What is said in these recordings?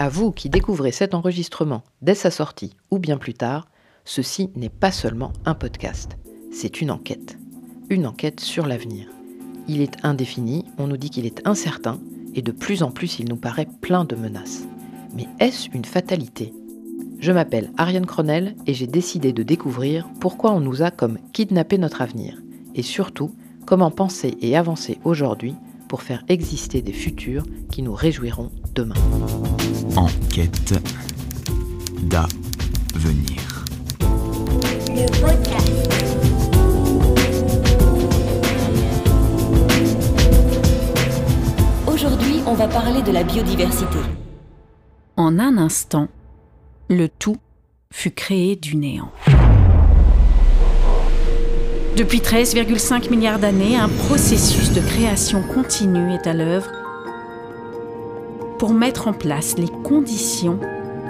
À vous qui découvrez cet enregistrement dès sa sortie ou bien plus tard, ceci n'est pas seulement un podcast, c'est une enquête. Une enquête sur l'avenir. Il est indéfini, on nous dit qu'il est incertain, et de plus en plus il nous paraît plein de menaces. Mais est-ce une fatalité? Je m'appelle Ariane Cronel et j'ai décidé de découvrir pourquoi on nous a comme kidnappé notre avenir, et surtout comment penser et avancer aujourd'hui pour faire exister des futurs qui nous réjouiront demain. Enquête d'avenir. Le podcast. Aujourd'hui, on va parler de la biodiversité. En un instant, le tout fut créé du néant. Depuis 13,5 milliards d'années, un processus de création continue est à l'œuvre pour mettre en place les conditions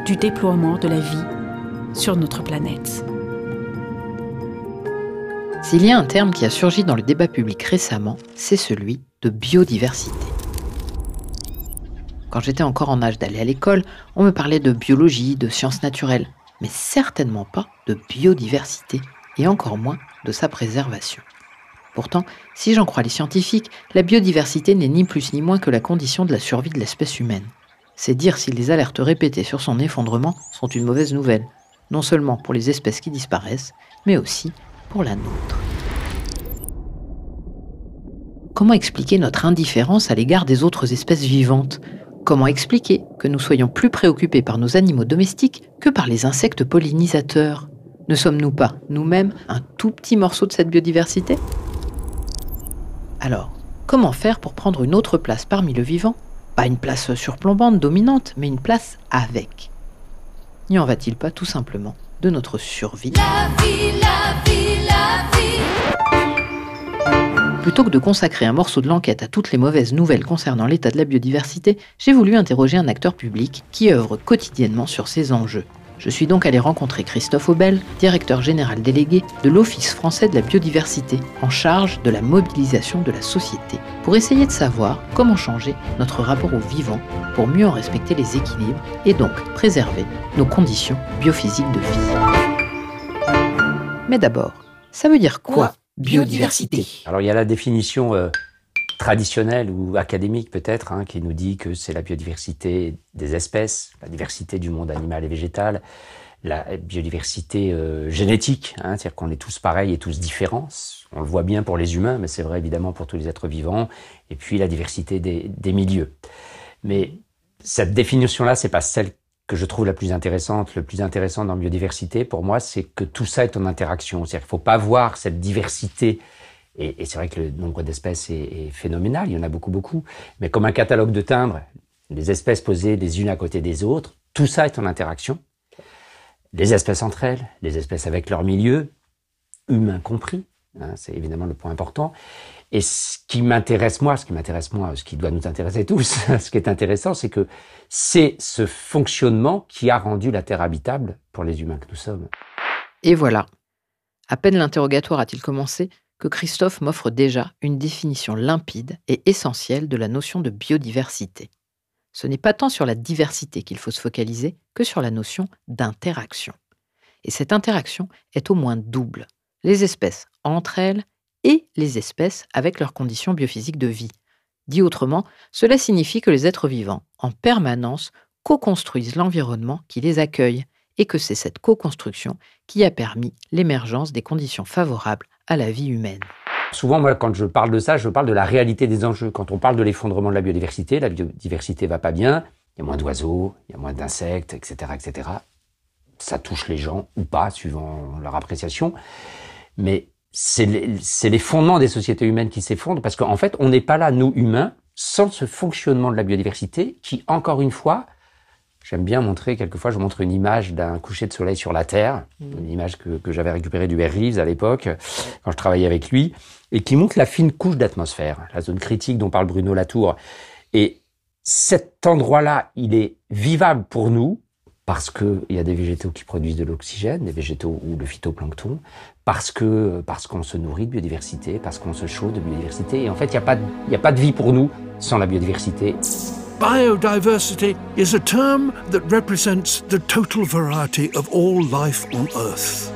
du déploiement de la vie sur notre planète. S'il y a un terme qui a surgi dans le débat public récemment, c'est celui de biodiversité. Quand j'étais encore en âge d'aller à l'école, on me parlait de biologie, de sciences naturelles, mais certainement pas de biodiversité, et encore moins de sa préservation. Pourtant, si j'en crois les scientifiques, la biodiversité n'est ni plus ni moins que la condition de la survie de l'espèce humaine. C'est dire si les alertes répétées sur son effondrement sont une mauvaise nouvelle, non seulement pour les espèces qui disparaissent, mais aussi pour la nôtre. Comment expliquer notre indifférence à l'égard des autres espèces vivantes? Comment expliquer que nous soyons plus préoccupés par nos animaux domestiques que par les insectes pollinisateurs? Ne sommes-nous pas, nous-mêmes, un tout petit morceau de cette biodiversité? Alors, comment faire pour prendre une autre place parmi le vivant? Pas une place surplombante, dominante, mais une place avec. N'y en va-t-il pas tout simplement de notre survie? Plutôt que de consacrer un morceau de l'enquête à toutes les mauvaises nouvelles concernant l'état de la biodiversité, j'ai voulu interroger un acteur public qui œuvre quotidiennement sur ces enjeux. Je suis donc allé rencontrer Christophe Aubel, directeur général délégué de l'Office français de la biodiversité, en charge de la mobilisation de la société, pour essayer de savoir comment changer notre rapport au vivant pour mieux en respecter les équilibres et donc préserver nos conditions biophysiques de vie. Mais d'abord, ça veut dire quoi biodiversité? Alors il y a la définition euh, traditionnelle ou académique peut-être hein, qui nous dit que c'est la biodiversité des espèces, la diversité du monde animal et végétal, la biodiversité euh, génétique, hein, c'est-à-dire qu'on est tous pareils et tous différents. On le voit bien pour les humains, mais c'est vrai évidemment pour tous les êtres vivants. Et puis la diversité des, milieux. Mais cette définition-là, c'est pas celle que je trouve la plus intéressante, le plus intéressant dans biodiversité, pour moi, c'est que tout ça est en interaction. C'est-à-dire qu'il ne faut pas voir cette diversité, et, c'est vrai que le nombre d'espèces est, est, phénoménal, il y en a beaucoup, beaucoup, mais comme un catalogue de timbres, les espèces posées les unes à côté des autres, tout ça est en interaction. Les espèces entre elles, les espèces avec leur milieu, humains compris, hein, c'est évidemment le point important. Et ce qui m'intéresse moi, ce qui m'intéresse moi, ce qui doit nous intéresser tous, ce qui est intéressant, c'est que c'est ce fonctionnement qui a rendu la Terre habitable pour les humains que nous sommes. Et voilà. À peine l'interrogatoire a-t-il commencé que Christophe m'offre déjà une définition limpide et essentielle de la notion de biodiversité. Ce n'est pas tant sur la diversité qu'il faut se focaliser que sur la notion d'interaction. Et cette interaction est au moins double. Les espèces entre elles et les espèces avec leurs conditions biophysiques de vie. Dit autrement, cela signifie que les êtres vivants, en permanence, co-construisent l'environnement qui les accueille et que c'est cette co-construction qui a permis l'émergence des conditions favorables à la vie humaine. Souvent, moi, quand je parle de ça, je parle de la réalité des enjeux. Quand on parle de l'effondrement de la biodiversité, la biodiversité va pas bien, il y a moins d'oiseaux, il y a moins d'insectes, etc., etc. Ça touche les gens ou pas, suivant leur appréciation. Mais c'est les, les, fondements des sociétés humaines qui s'effondrent parce qu'en fait, on n'est pas là, nous humains, sans ce fonctionnement de la biodiversité qui, encore une fois, j'aime bien montrer, quelquefois, je montre une image d'un coucher de soleil sur la Terre, mmh. une image que, que j'avais récupérée du Bear Reeves à l'époque, quand je travaillais avec lui, et qui montre la fine couche d'atmosphère, la zone critique dont parle Bruno Latour. Et cet endroit-là, il est vivable pour nous, parce qu'il y a des végétaux qui produisent de l'oxygène, des végétaux ou le phytoplancton, parce que parce qu'on se nourrit de biodiversité, parce qu'on se chauffe de biodiversité. Et en fait, il n'y a, pas de, a pas de vie pour nous sans la biodiversité. Biodiversity is a term that represents the total variety of all life on Earth.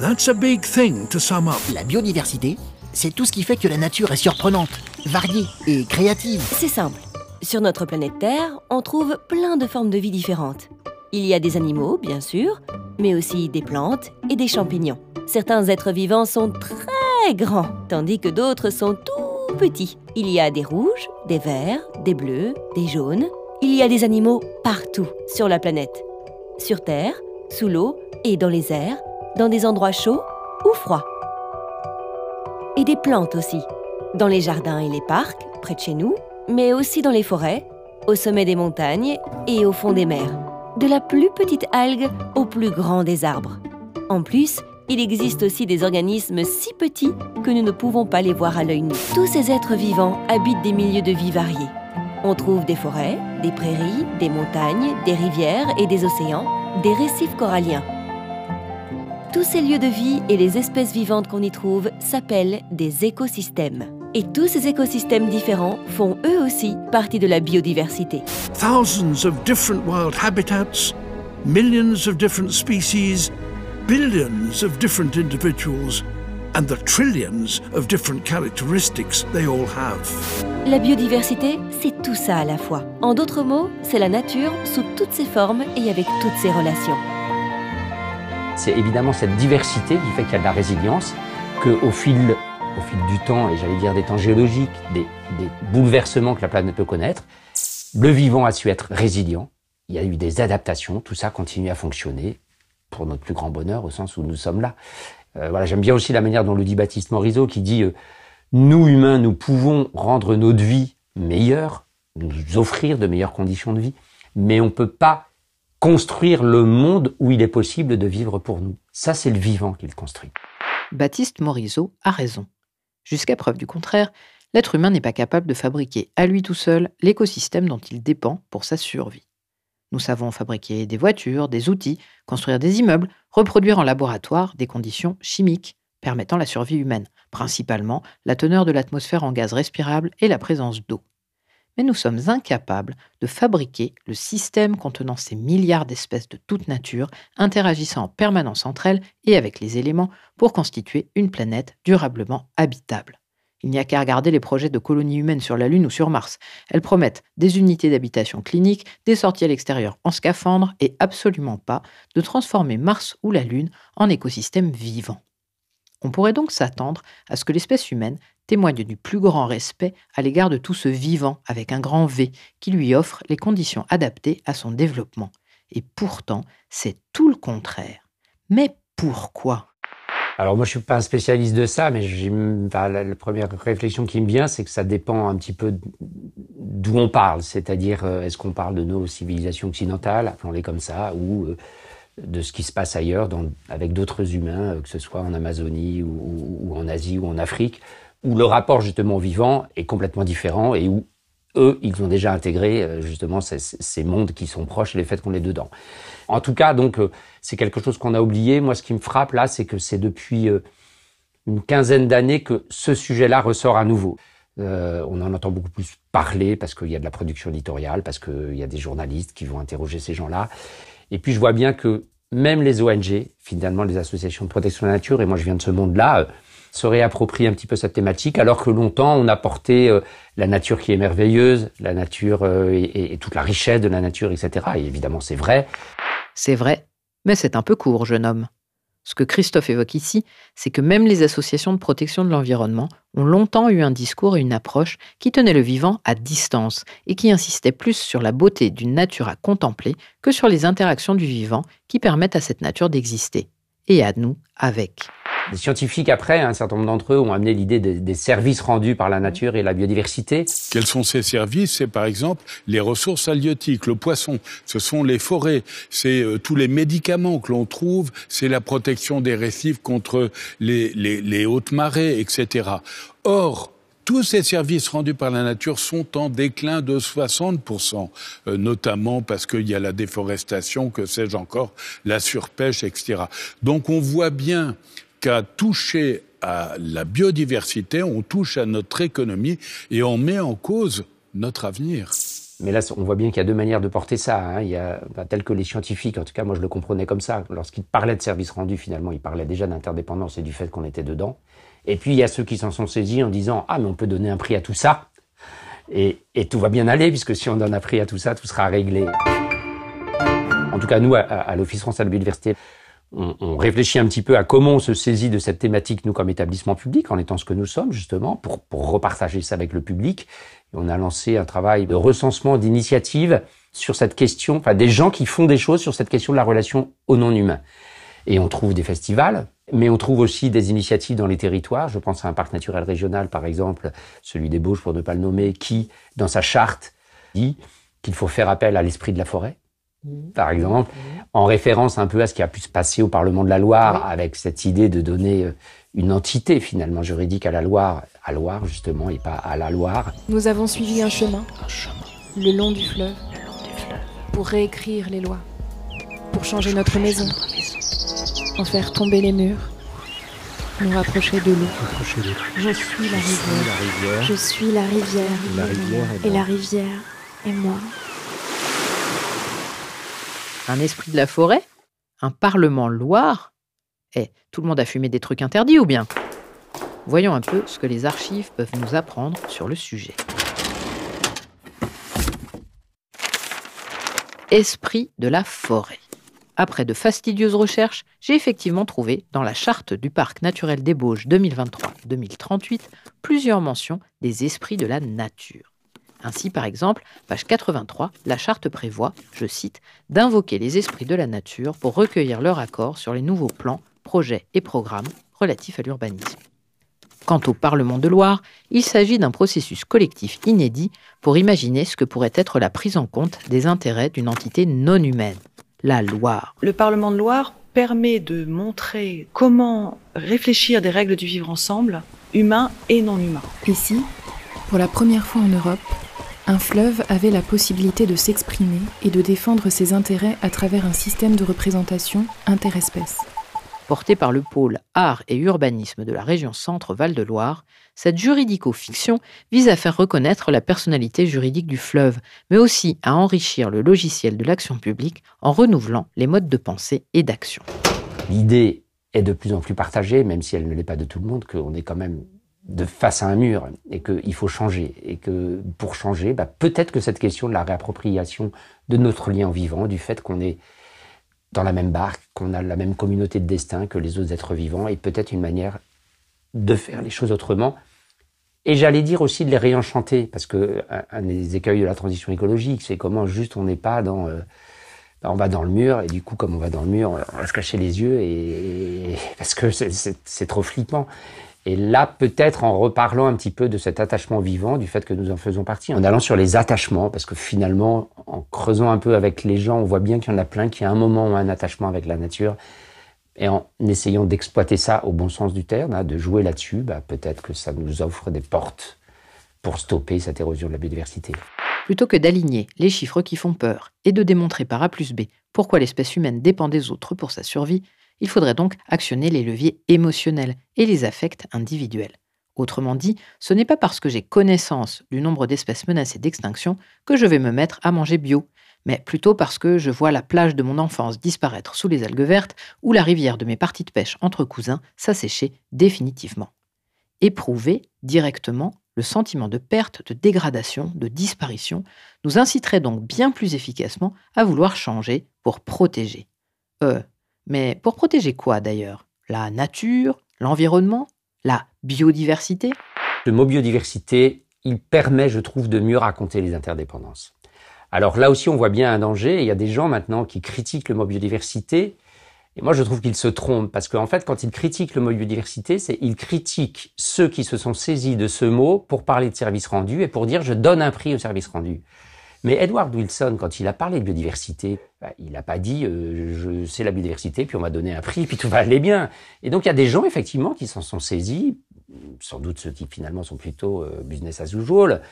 That's a big thing to sum up. La biodiversité, c'est tout ce qui fait que la nature est surprenante, variée et créative. C'est simple. Sur notre planète Terre, on trouve plein de formes de vie différentes. Il y a des animaux, bien sûr, mais aussi des plantes et des champignons. Certains êtres vivants sont très grands, tandis que d'autres sont tout petits. Il y a des rouges, des verts, des bleus, des jaunes. Il y a des animaux partout sur la planète. Sur Terre, sous l'eau et dans les airs, dans des endroits chauds ou froids. Et des plantes aussi, dans les jardins et les parcs, près de chez nous, mais aussi dans les forêts, au sommet des montagnes et au fond des mers. De la plus petite algue au plus grand des arbres. En plus, il existe aussi des organismes si petits que nous ne pouvons pas les voir à l'œil nu. Tous ces êtres vivants habitent des milieux de vie variés. On trouve des forêts, des prairies, des montagnes, des rivières et des océans, des récifs coralliens. Tous ces lieux de vie et les espèces vivantes qu'on y trouve s'appellent des écosystèmes. Et tous ces écosystèmes différents font eux aussi partie de la biodiversité. Thousands of different wild habitats, millions of different species, billions of different individuals, and the trillions of different characteristics they all have. La biodiversité, c'est tout ça à la fois. En d'autres mots, c'est la nature sous toutes ses formes et avec toutes ses relations. C'est évidemment cette diversité qui fait qu'il y a de la résilience, qu'au fil, au fil du temps, et j'allais dire des temps géologiques, des, des bouleversements que la planète peut connaître, le vivant a su être résilient. Il y a eu des adaptations, tout ça continue à fonctionner pour notre plus grand bonheur au sens où nous sommes là. Euh, voilà, j'aime bien aussi la manière dont le dit Baptiste Morisot qui dit euh, nous humains, nous pouvons rendre notre vie meilleure, nous offrir de meilleures conditions de vie, mais on peut pas construire le monde où il est possible de vivre pour nous. Ça, c'est le vivant qui le construit. Baptiste Morisot a raison. Jusqu'à preuve du contraire, l'être humain n'est pas capable de fabriquer à lui tout seul l'écosystème dont il dépend pour sa survie. Nous savons fabriquer des voitures, des outils, construire des immeubles, reproduire en laboratoire des conditions chimiques permettant la survie humaine, principalement la teneur de l'atmosphère en gaz respirable et la présence d'eau mais nous sommes incapables de fabriquer le système contenant ces milliards d'espèces de toute nature, interagissant en permanence entre elles et avec les éléments pour constituer une planète durablement habitable. Il n'y a qu'à regarder les projets de colonies humaines sur la Lune ou sur Mars. Elles promettent des unités d'habitation clinique, des sorties à l'extérieur en scaphandre et absolument pas de transformer Mars ou la Lune en écosystème vivant. On pourrait donc s'attendre à ce que l'espèce humaine témoigne du plus grand respect à l'égard de tout ce vivant avec un grand V qui lui offre les conditions adaptées à son développement. Et pourtant, c'est tout le contraire. Mais pourquoi? Alors moi, je suis pas un spécialiste de ça, mais enfin, la, la première réflexion qui me vient, c'est que ça dépend un petit peu d'où on parle. C'est-à-dire, euh, est-ce qu'on parle de nos civilisations occidentales, appelons-les comme ça, ou euh, de ce qui se passe ailleurs avec d'autres humains, euh, que ce soit en Amazonie ou, ou- en Asie ou en Afrique, où le rapport justement vivant est complètement différent et où eux, ils ont déjà intégré euh, justement ces, mondes qui sont proches et les faits qu'on est dedans. En tout cas, donc, euh, c'est quelque chose qu'on a oublié. Moi, ce qui me frappe là, c'est que c'est depuis euh, une quinzaine d'années que ce sujet-là ressort à nouveau. On en entend beaucoup plus parler parce qu'il y a de la production éditoriale, parce qu'il y a des journalistes qui vont interroger ces gens-là. Et puis je vois bien que même les ONG, finalement les associations de protection de la nature, et moi je viens de ce monde-là, se réapproprient un petit peu cette thématique, alors que longtemps on a porté euh, la nature qui est merveilleuse, la nature euh, et- et toute la richesse de la nature, etc. Et évidemment c'est vrai. C'est vrai, mais c'est un peu court, jeune homme. Ce que Christophe évoque ici, c'est que même les associations de protection de l'environnement ont longtemps eu un discours et une approche qui tenaient le vivant à distance et qui insistaient plus sur la beauté d'une nature à contempler que sur les interactions du vivant qui permettent à cette nature d'exister. Et à nous avec. Les scientifiques, après, un certain nombre d'entre eux ont amené l'idée des, services rendus par la nature et la biodiversité. Quels sont ces services? C'est par exemple les ressources halieutiques, le poisson, ce sont les forêts, c'est euh, tous les médicaments que l'on trouve, c'est la protection des récifs contre les hautes marées, etc. Or, tous ces services rendus par la nature sont en déclin de 60%, euh, notamment parce qu'il y a la déforestation, que sais-je encore, la surpêche, etc. Donc on voit bien qu'à toucher à la biodiversité, on touche à notre économie et on met en cause notre avenir. Mais là, on voit bien qu'il y a deux manières de porter ça. Hein. Il y a, bah, tel que les scientifiques, en tout cas, moi je le comprenais comme ça. Lorsqu'ils parlaient de service rendu, finalement, ils parlaient déjà d'interdépendance et du fait qu'on était dedans. Et puis il y a ceux qui s'en sont saisis en disant ah mais on peut donner un prix à tout ça et, et tout va bien aller puisque si on donne un prix à tout ça, tout sera réglé. En tout cas, nous, à, à l'Office français de la biodiversité, on, réfléchit un petit peu à comment on se saisit de cette thématique, nous, comme établissement public, en étant ce que nous sommes, justement, pour, repartager ça avec le public. On a lancé un travail de recensement d'initiatives sur cette question, enfin, des gens qui font des choses sur cette question de la relation au non-humain. Et on trouve des festivals, mais on trouve aussi des initiatives dans les territoires. Je pense à un parc naturel régional, par exemple, celui des Bauges, pour ne pas le nommer, qui, dans sa charte, dit qu'il faut faire appel à l'esprit de la forêt par exemple, en référence un peu à ce qui a pu se passer au Parlement de la Loire, avec cette idée de donner euh, une entité finalement juridique à la Loire, à Loire justement, et pas à la Loire. Nous avons suivi un chemin, le long du fleuve, pour réécrire les lois, pour changer notre maison, en faire tomber les murs, nous rapprocher de l'eau. Je suis la rivière. Je suis la rivière. Et la rivière est moi. Un esprit de la forêt Un parlement Loire Eh, tout le monde a fumé des trucs interdits ou bien? Voyons un peu ce que les archives peuvent nous apprendre sur le sujet. Esprit de la forêt. Après de fastidieuses recherches, j'ai effectivement trouvé dans la charte du parc naturel des Bauges 2023-2038 plusieurs mentions des esprits de la nature. Ainsi, par exemple, page 83, la charte prévoit, je cite, d'invoquer les esprits de la nature pour recueillir leur accord sur les nouveaux plans, projets et programmes relatifs à l'urbanisme. Quant au Parlement de Loire, il s'agit d'un processus collectif inédit pour imaginer ce que pourrait être la prise en compte des intérêts d'une entité non humaine, la Loire. Le Parlement de Loire permet de montrer comment réfléchir des règles du vivre ensemble, humain et non humain. Ici, pour la première fois en Europe, un fleuve avait la possibilité de s'exprimer et de défendre ses intérêts à travers un système de représentation interespèces. Porté par le pôle Art et Urbanisme de la région Centre-Val de Loire, cette juridico-fiction vise à faire reconnaître la personnalité juridique du fleuve, mais aussi à enrichir le logiciel de l'action publique en renouvelant les modes de pensée et d'action. L'idée est de plus en plus partagée, même si elle ne l'est pas de tout le monde, qu'on est quand même de face à un mur et qu'il faut changer et que pour changer, bah, peut-être que cette question de la réappropriation de notre lien vivant, du fait qu'on est dans la même barque, qu'on a la même communauté de destin que les autres êtres vivants, est peut-être une manière de faire les choses autrement. Et j'allais dire aussi de les réenchanter, parce que un des écueils de la transition écologique, c'est comment juste on n'est pas dans euh, bah, on va dans le mur et du coup comme on va dans le mur, on va se cacher les yeux et, et parce que c'est trop flippant. Et là, peut-être en reparlant un petit peu de cet attachement vivant, du fait que nous en faisons partie, en allant sur les attachements, parce que finalement, en creusant un peu avec les gens, on voit bien qu'il y en a plein qui à un moment ont un attachement avec la nature. Et en essayant d'exploiter ça au bon sens du terme, hein, de jouer là-dessus, bah, peut-être que ça nous offre des portes pour stopper cette érosion de la biodiversité. Plutôt que d'aligner les chiffres qui font peur et de démontrer par A plus B pourquoi l'espèce humaine dépend des autres pour sa survie, il faudrait donc actionner les leviers émotionnels et les affects individuels. Autrement dit, ce n'est pas parce que j'ai connaissance du nombre d'espèces menacées d'extinction que je vais me mettre à manger bio, mais plutôt parce que je vois la plage de mon enfance disparaître sous les algues vertes ou la rivière de mes parties de pêche entre cousins s'assécher définitivement. Éprouver directement le sentiment de perte, de dégradation, de disparition nous inciterait donc bien plus efficacement à vouloir changer pour protéger. Euh, mais pour protéger quoi d'ailleurs? La nature? L'environnement? La biodiversité? Le mot biodiversité, il permet, je trouve, de mieux raconter les interdépendances. Alors là aussi, on voit bien un danger. Il y a des gens maintenant qui critiquent le mot biodiversité. Et moi, je trouve qu'ils se trompent parce qu'en fait, quand ils critiquent le mot biodiversité, c'est ils critiquent ceux qui se sont saisis de ce mot pour parler de service rendu et pour dire je donne un prix au service rendu. Mais Edward Wilson, quand il a parlé de biodiversité, bah, il n'a pas dit euh, je sais la biodiversité, puis on m'a donné un prix, puis tout va aller bien. Et donc il y a des gens effectivement qui s'en sont saisis, sans doute ceux qui finalement sont plutôt euh, business as usual.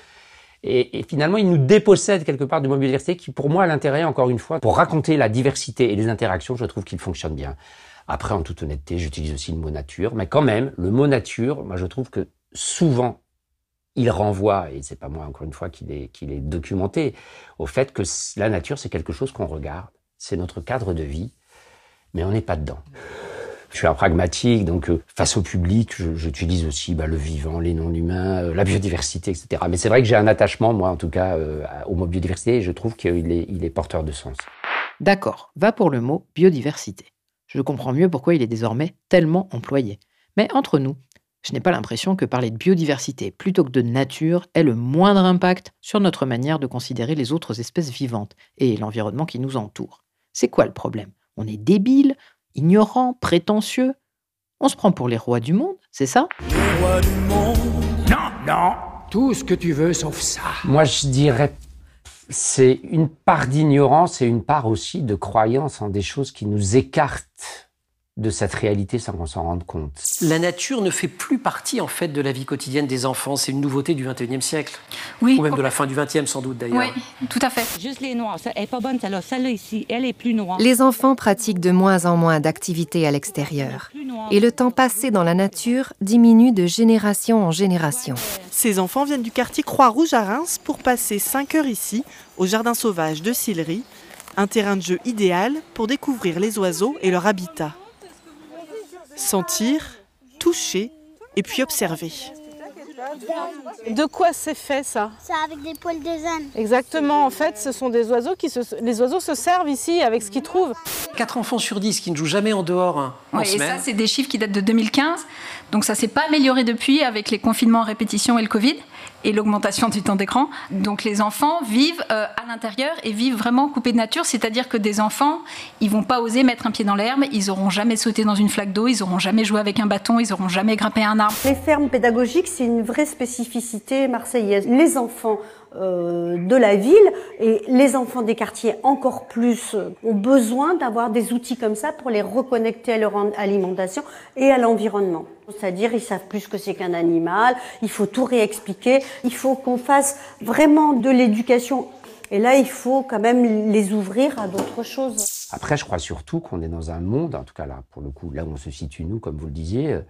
Et, et, finalement, ils nous dépossèdent quelque part du mot biodiversité qui, pour moi, a l'intérêt, encore une fois, pour raconter la diversité et les interactions, je trouve qu'il fonctionne bien. Après, en toute honnêteté, j'utilise aussi le mot nature, mais quand même, le mot nature, moi, je trouve que souvent, il renvoie, et c'est pas moi encore une fois qui l'ai l'ai documenté, au fait que la nature c'est quelque chose qu'on regarde, c'est notre cadre de vie, mais on n'est pas dedans. Je suis un pragmatique, donc euh, face au public, j'utilise aussi bah, le vivant, les non-humains, euh, la biodiversité, etc. Mais c'est vrai que j'ai un attachement, moi en tout cas, euh, au mot biodiversité, et je trouve qu'il est, il est porteur de sens. D'accord, va pour le mot biodiversité. Je comprends mieux pourquoi il est désormais tellement employé. Mais entre nous, je n'ai pas l'impression que parler de biodiversité plutôt que de nature ait le moindre impact sur notre manière de considérer les autres espèces vivantes et l'environnement qui nous entoure. C'est quoi le problème? On est débile, ignorant, prétentieux? On se prend pour les rois du monde, c'est ça? Non, non. Tout ce que tu veux sauf ça. Moi, je dirais, c'est une part d'ignorance et une part aussi de croyance en des choses qui nous écartent de cette réalité sans qu'on s'en rende compte. La nature ne fait plus partie en fait de la vie quotidienne des enfants. C'est une nouveauté du 21e siècle. Oui. Ou même de la fin du 20e sans doute d'ailleurs. Oui, tout à fait. Juste les elle est pas bonne, celle-là. Celle-là ici, elle est plus noire. Les enfants pratiquent de moins en moins d'activités à l'extérieur. Et le temps passé dans la nature diminue de génération en génération. Ces enfants viennent du quartier Croix-Rouge à Reims pour passer 5 heures ici, au jardin sauvage de Sillery, un terrain de jeu idéal pour découvrir les oiseaux et leur habitat. Sentir, toucher et puis observer. De quoi c'est fait ça C'est avec des poils de zène. Exactement, en fait, ce sont des oiseaux qui se... Les oiseaux se servent ici avec ce qu'ils trouvent. 4 enfants sur 10 qui ne jouent jamais en dehors hein, en et ça, c'est des chiffres qui datent de 2015. Donc ça s'est pas amélioré depuis avec les confinements à répétition et le Covid et l'augmentation du temps d'écran. Donc les enfants vivent euh, à l'intérieur et vivent vraiment coupés de nature, c'est-à-dire que des enfants, ils vont pas oser mettre un pied dans l'herbe, ils auront jamais sauté dans une flaque d'eau, ils auront jamais joué avec un bâton, ils auront jamais grimpé un arbre. Les fermes pédagogiques, c'est une vraie spécificité marseillaise. Les enfants euh, de la ville et les enfants des quartiers encore plus euh, ont besoin d'avoir des outils comme ça pour les reconnecter à leur en- alimentation et à l'environnement. C'est-à-dire, ils savent plus que c'est qu'un animal, il faut tout réexpliquer, il faut qu'on fasse vraiment de l'éducation. Et là, il faut quand même les ouvrir à d'autres choses. Après, je crois surtout qu'on est dans un monde, en tout cas là, pour le coup, là où on se situe, nous, comme vous le disiez, euh,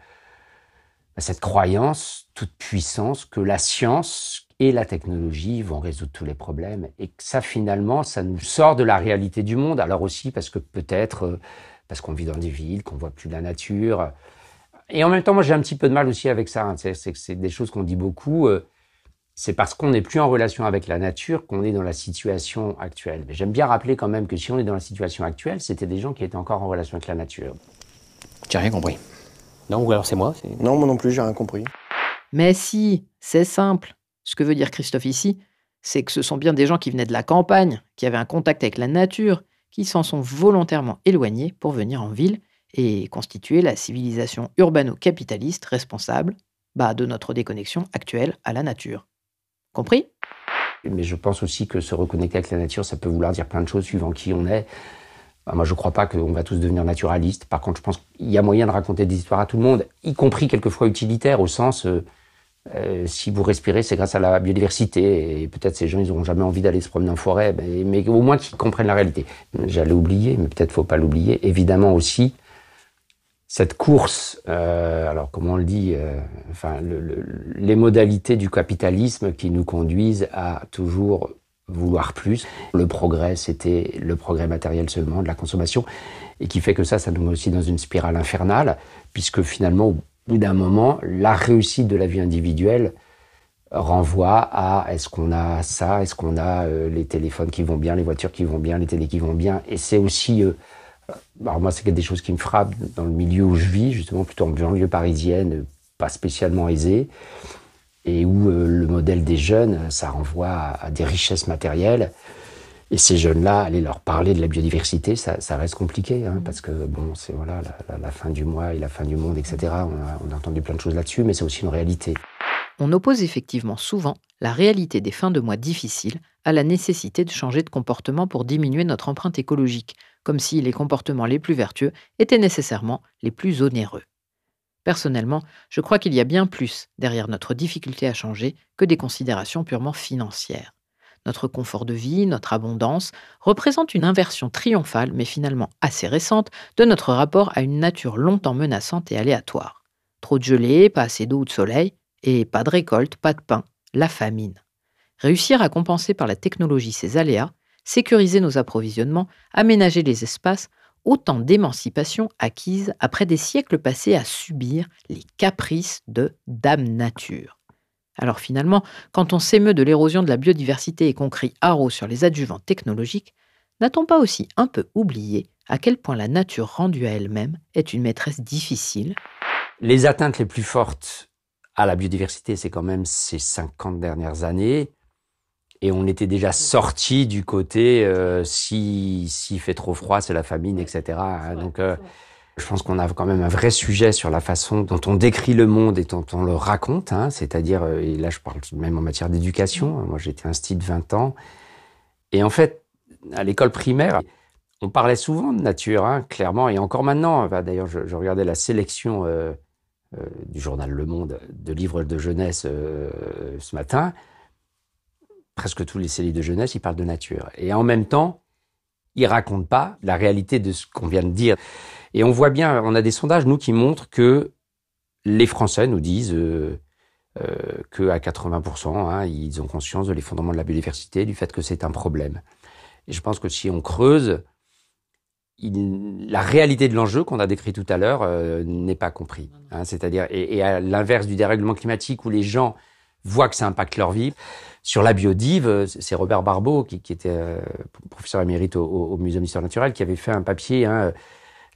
cette croyance toute puissance que la science et la technologie vont résoudre tous les problèmes et que ça, finalement, ça nous sort de la réalité du monde. Alors aussi parce que peut-être, euh, parce qu'on vit dans des villes, qu'on voit plus de la nature. Et en même temps, moi, j'ai un petit peu de mal aussi avec ça. hein. C'est c'est que c'est des choses qu'on dit beaucoup. euh, c'est parce qu'on n'est plus en relation avec la nature qu'on est dans la situation actuelle. Mais j'aime bien rappeler quand même que si on est dans la situation actuelle, c'était des gens qui étaient encore en relation avec la nature. J'ai rien compris. Non, ou alors c'est moi Non, moi non plus, j'ai rien compris. Mais si, c'est simple. Ce que veut dire Christophe ici, c'est que ce sont bien des gens qui venaient de la campagne, qui avaient un contact avec la nature, qui s'en sont volontairement éloignés pour venir en ville et constituer la civilisation urbano-capitaliste responsable bah, de notre déconnexion actuelle à la nature. Compris? Mais je pense aussi que se reconnecter avec la nature, ça peut vouloir dire plein de choses suivant qui on est. Bah, moi, je ne crois pas qu'on va tous devenir naturalistes. Par contre, je pense qu'il y a moyen de raconter des histoires à tout le monde, y compris quelquefois utilitaires, au sens, euh, euh, si vous respirez, c'est grâce à la biodiversité. Peut-être ces gens, ils n'auront jamais envie d'aller se promener en forêt, mais, au moins qu'ils comprennent la réalité. J'allais oublier, mais peut-être faut pas l'oublier. Évidemment aussi, cette course, euh, alors comment on le dit, euh, enfin, le- le- les modalités du capitalisme qui nous conduisent à toujours vouloir plus. Le progrès, c'était le progrès matériel seulement, de la consommation, et qui fait que ça, ça nous met aussi dans une spirale infernale, puisque finalement, bout d'un moment, la réussite de la vie individuelle renvoie à est-ce qu'on a ça, est-ce qu'on a euh, les téléphones qui vont bien, les voitures qui vont bien, les télés qui vont bien, et c'est aussi euh, alors moi, c'est des choses qui me frappent dans le milieu où je vis, justement plutôt en banlieue parisienne, pas spécialement aisée, et où euh, le modèle des jeunes, ça renvoie à, à des richesses matérielles. Et ces jeunes-là, aller leur parler de la biodiversité, ça, reste compliqué, hein, parce que bon, c'est voilà la fin du mois et la fin du monde, etc. On a, on a entendu plein de choses là-dessus, mais c'est aussi une réalité. On oppose effectivement souvent la réalité des fins de mois difficiles à la nécessité de changer de comportement pour diminuer notre empreinte écologique, comme si les comportements les plus vertueux étaient nécessairement les plus onéreux. Personnellement, je crois qu'il y a bien plus derrière notre difficulté à changer que des considérations purement financières. Notre confort de vie, notre abondance, représentent une inversion triomphale, mais finalement assez récente, de notre rapport à une nature longtemps menaçante et aléatoire. Trop de gelée, pas assez d'eau ou de soleil, et pas de récolte, pas de pain, la famine. Réussir à compenser par la technologie ces aléas, sécuriser nos approvisionnements, aménager les espaces, autant d'émancipations acquises après des siècles passés à subir les caprices de Dame Nature. Alors finalement, quand on s'émeut de l'érosion de la biodiversité et qu'on crie haro sur les adjuvants technologiques, n'a-t-on pas aussi un peu oublié à quel point la nature rendue à elle-même est une maîtresse difficile? Les atteintes les plus fortes à la biodiversité, c'est quand même ces 50 dernières années. Et on était déjà sorti du côté euh, si s'il fait trop froid, c'est la famine, etc. hein. Donc, euh, je pense qu'on a quand même un vrai sujet sur la façon dont on décrit le monde et dont on le raconte. Hein. C'est-à-dire, euh, et là, je parle même en matière d'éducation. Moi, j'étais un style 20 ans. Et en fait, à l'école primaire, on parlait souvent de nature, hein, clairement, et encore maintenant. D'ailleurs, je, regardais la sélection euh, euh, du journal Le Monde de livres de jeunesse ce matin. Presque tous les livres de jeunesse, ils parlent de nature. Et en même temps, ils racontent pas la réalité de ce qu'on vient de dire. Et on voit bien, on a des sondages, nous, qui montrent que les Français nous disent euh, euh, que à 80%, hein, ils ont conscience de l'effondrement de la biodiversité, du fait que c'est un problème. Et je pense que si on creuse, il- la réalité de l'enjeu qu'on a décrit tout à l'heure euh, n'est pas compris. hein. C'est-à-dire, et, et à l'inverse du dérèglement climatique où les gens voient que ça impacte leur vie, sur la biodive, euh, c'est Robert Barbeau, qui, qui était euh, professeur émérite au, au, au Muséum d'histoire naturelle, qui avait fait un papier, hein, euh,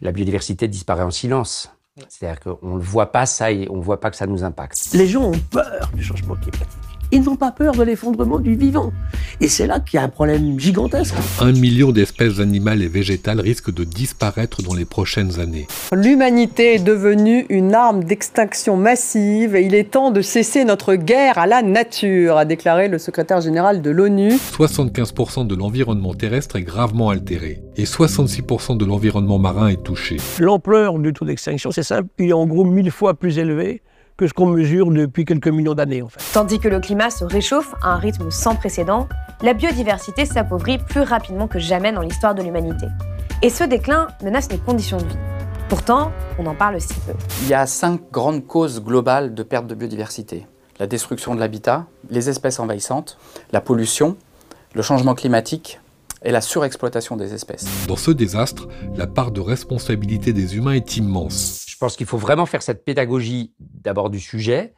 La biodiversité disparaît en silence. C'est-à-dire qu'on ne voit pas ça et on ne voit pas que ça nous impacte. Les gens ont peur du changement climatique. Ils n'ont pas peur de l'effondrement du vivant. Et c'est là qu'il y a un problème gigantesque. Un million d'espèces animales et végétales risquent de disparaître dans les prochaines années. L'humanité est devenue une arme d'extinction massive et il est temps de cesser notre guerre à la nature, a déclaré le secrétaire général de l'ONU. 75% de l'environnement terrestre est gravement altéré et 66% de l'environnement marin est touché. L'ampleur du taux d'extinction, c'est simple, il est en gros mille fois plus élevé que ce qu'on mesure depuis quelques millions d'années en fait. Tandis que le climat se réchauffe à un rythme sans précédent, la biodiversité s'appauvrit plus rapidement que jamais dans l'histoire de l'humanité. Et ce déclin menace les conditions de vie. Pourtant, on en parle si peu. Il y a cinq grandes causes globales de perte de biodiversité. La destruction de l'habitat, les espèces envahissantes, la pollution, le changement climatique et la surexploitation des espèces. Dans ce désastre, la part de responsabilité des humains est immense. Je pense qu'il faut vraiment faire cette pédagogie d'abord du sujet.